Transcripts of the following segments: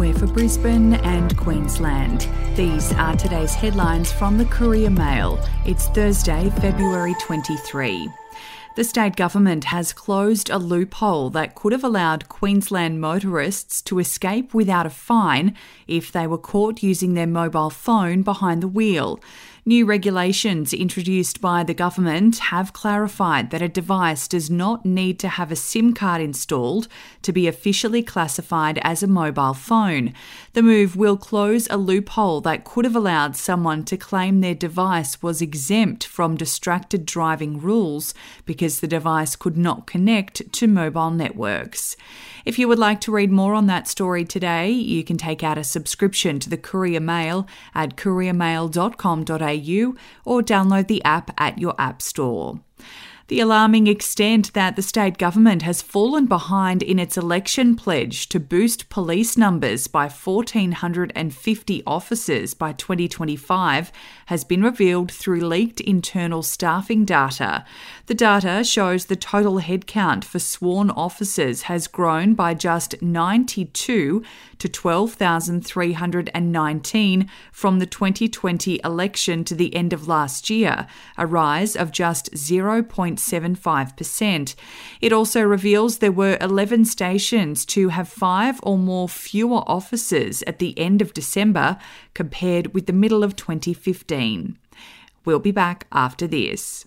for Brisbane and Queensland. These are today's headlines from the Courier Mail. It's Thursday, February 23. The state government has closed a loophole that could have allowed Queensland motorists to escape without a fine if they were caught using their mobile phone behind the wheel. New regulations introduced by the government have clarified that a device does not need to have a SIM card installed to be officially classified as a mobile phone. The move will close a loophole that could have allowed someone to claim their device was exempt from distracted driving rules because the device could not connect to mobile networks. If you would like to read more on that story today, you can take out a subscription to the Courier Mail at couriermail.com.au or download the app at your app store the alarming extent that the state government has fallen behind in its election pledge to boost police numbers by 1,450 officers by 2025 has been revealed through leaked internal staffing data. The data shows the total headcount for sworn officers has grown by just 92 to 12,319 from the 2020 election to the end of last year, a rise of just 0.75%. It also reveals there were 11 stations to have five or more fewer officers at the end of December compared with the middle of 2015. We'll be back after this.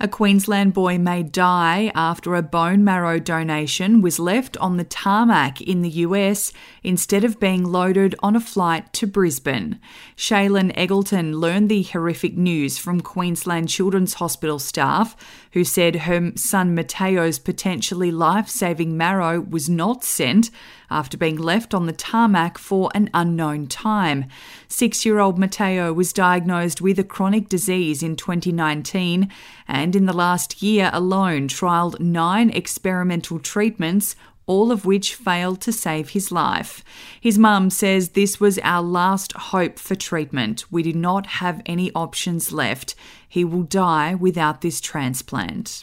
A Queensland boy may die after a bone marrow donation was left on the tarmac in the US instead of being loaded on a flight to Brisbane. Shaylin Eggleton learned the horrific news from Queensland Children's Hospital staff, who said her son Mateo's potentially life saving marrow was not sent after being left on the tarmac for an unknown time. Six year old Mateo was diagnosed with a chronic disease in 2019 and in the last year alone trialled nine experimental treatments all of which failed to save his life. His mum says this was our last hope for treatment. We did not have any options left. He will die without this transplant.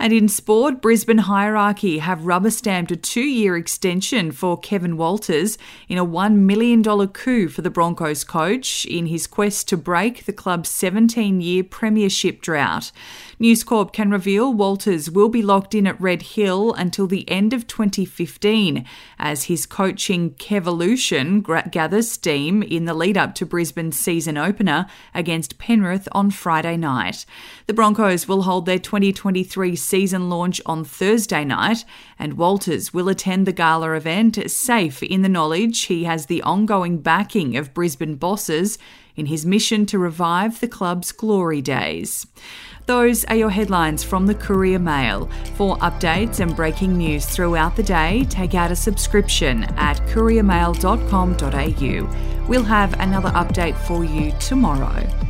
And in sport, Brisbane Hierarchy have rubber stamped a two year extension for Kevin Walters in a $1 million coup for the Broncos coach in his quest to break the club's 17 year premiership drought. News Corp can reveal Walters will be locked in at Red Hill until the end of 2015 as his coaching Kevolution gathers steam in the lead up to Brisbane's season opener against Penrith on Friday night. The Broncos will hold their 2023 season launch on Thursday night, and Walters will attend the gala event safe in the knowledge he has the ongoing backing of Brisbane bosses in his mission to revive the club's glory days. Those are your headlines from the Courier Mail. For updates and breaking news throughout the day, take out a subscription at couriermail.com.au. We'll have another update for you tomorrow.